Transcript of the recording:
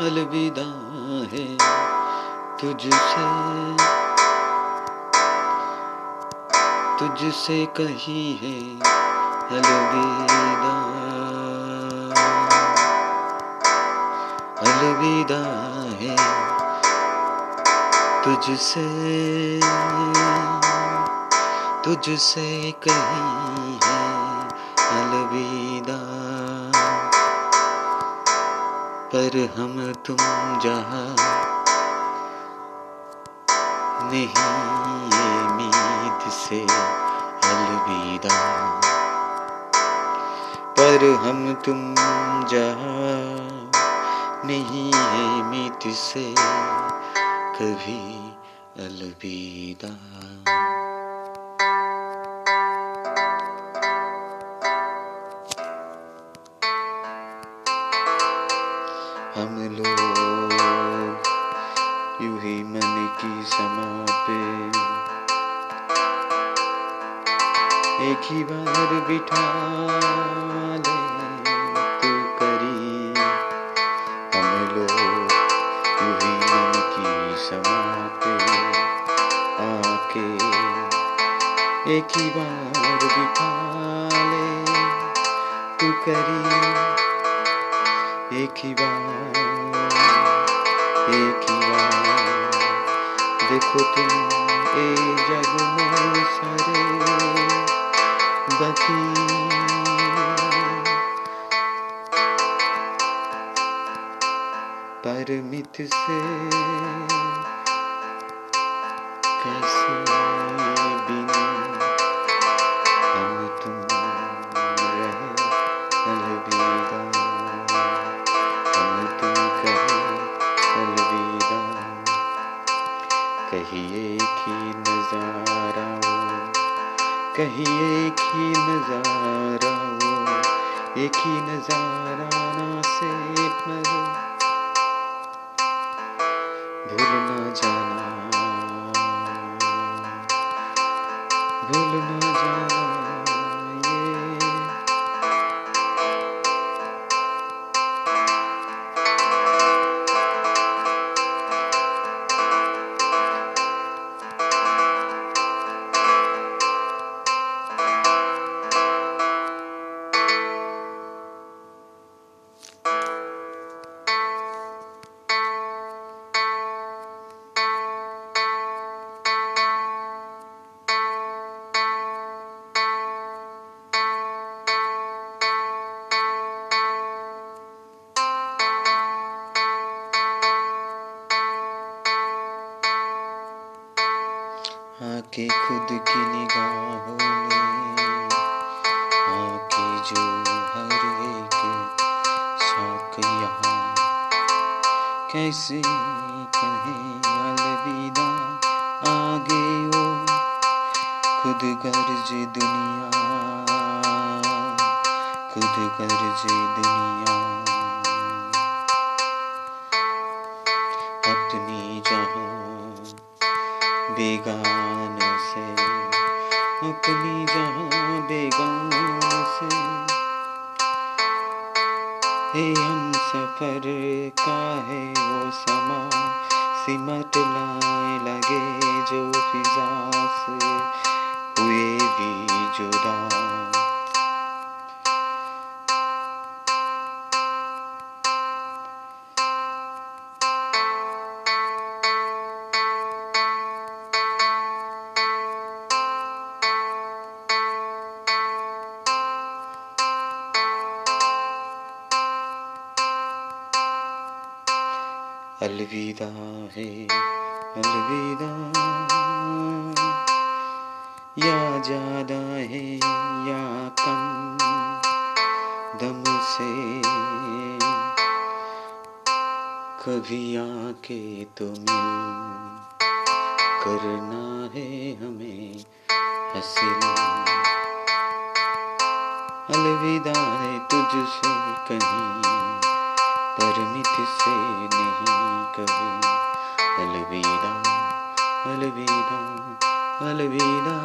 अलविदा है तुझसे। तुझसे कही है अलविदा। अलविदा है तुझसे। तुझसे कही है अलविदा। पर हम तुम जहा नहीं से अलविदा। पर हम तुम जहा नहीं है मीत से कभी अलविदा। हम लोग यू ही मन की समा पे एक ही बार बिठा ले तू करी। हम लोग यू ही मन की समा पे आके एक ही बार बिठा ले तू करी। एक ही बार एक ही बार देखो तुम ए जग में सारे बाकी परमित से कैसे बिन हम तुम रहे अलविदा कहिए कि नज़ारा वो कहिए कि नज़ारा वो एक ही नज़ारा ना से मरो भूल ना जाना, भूल ना आके खुद की निगाहों में आके जो हर एक शौक यहाँ। कैसे कहे अलविदा, आगे वो खुद गर्ज दुनिया, खुद गर्ज दुनिया। अपनी जहाँ बेगान से, अपनी जहाँ बेगान से। हे हम सफ़र का है वो समा, सिमट लाए लगे जो फिजा से हुए भी जुदा अलविदा है, अलविदा। या ज़्यादा है, या कम, दम से। कभी आके तो मिल करना है हमें हासिल अलविदा है तुझसे कहीं। परमित से नहीं कभी। अलविदा अलविदा अलविदा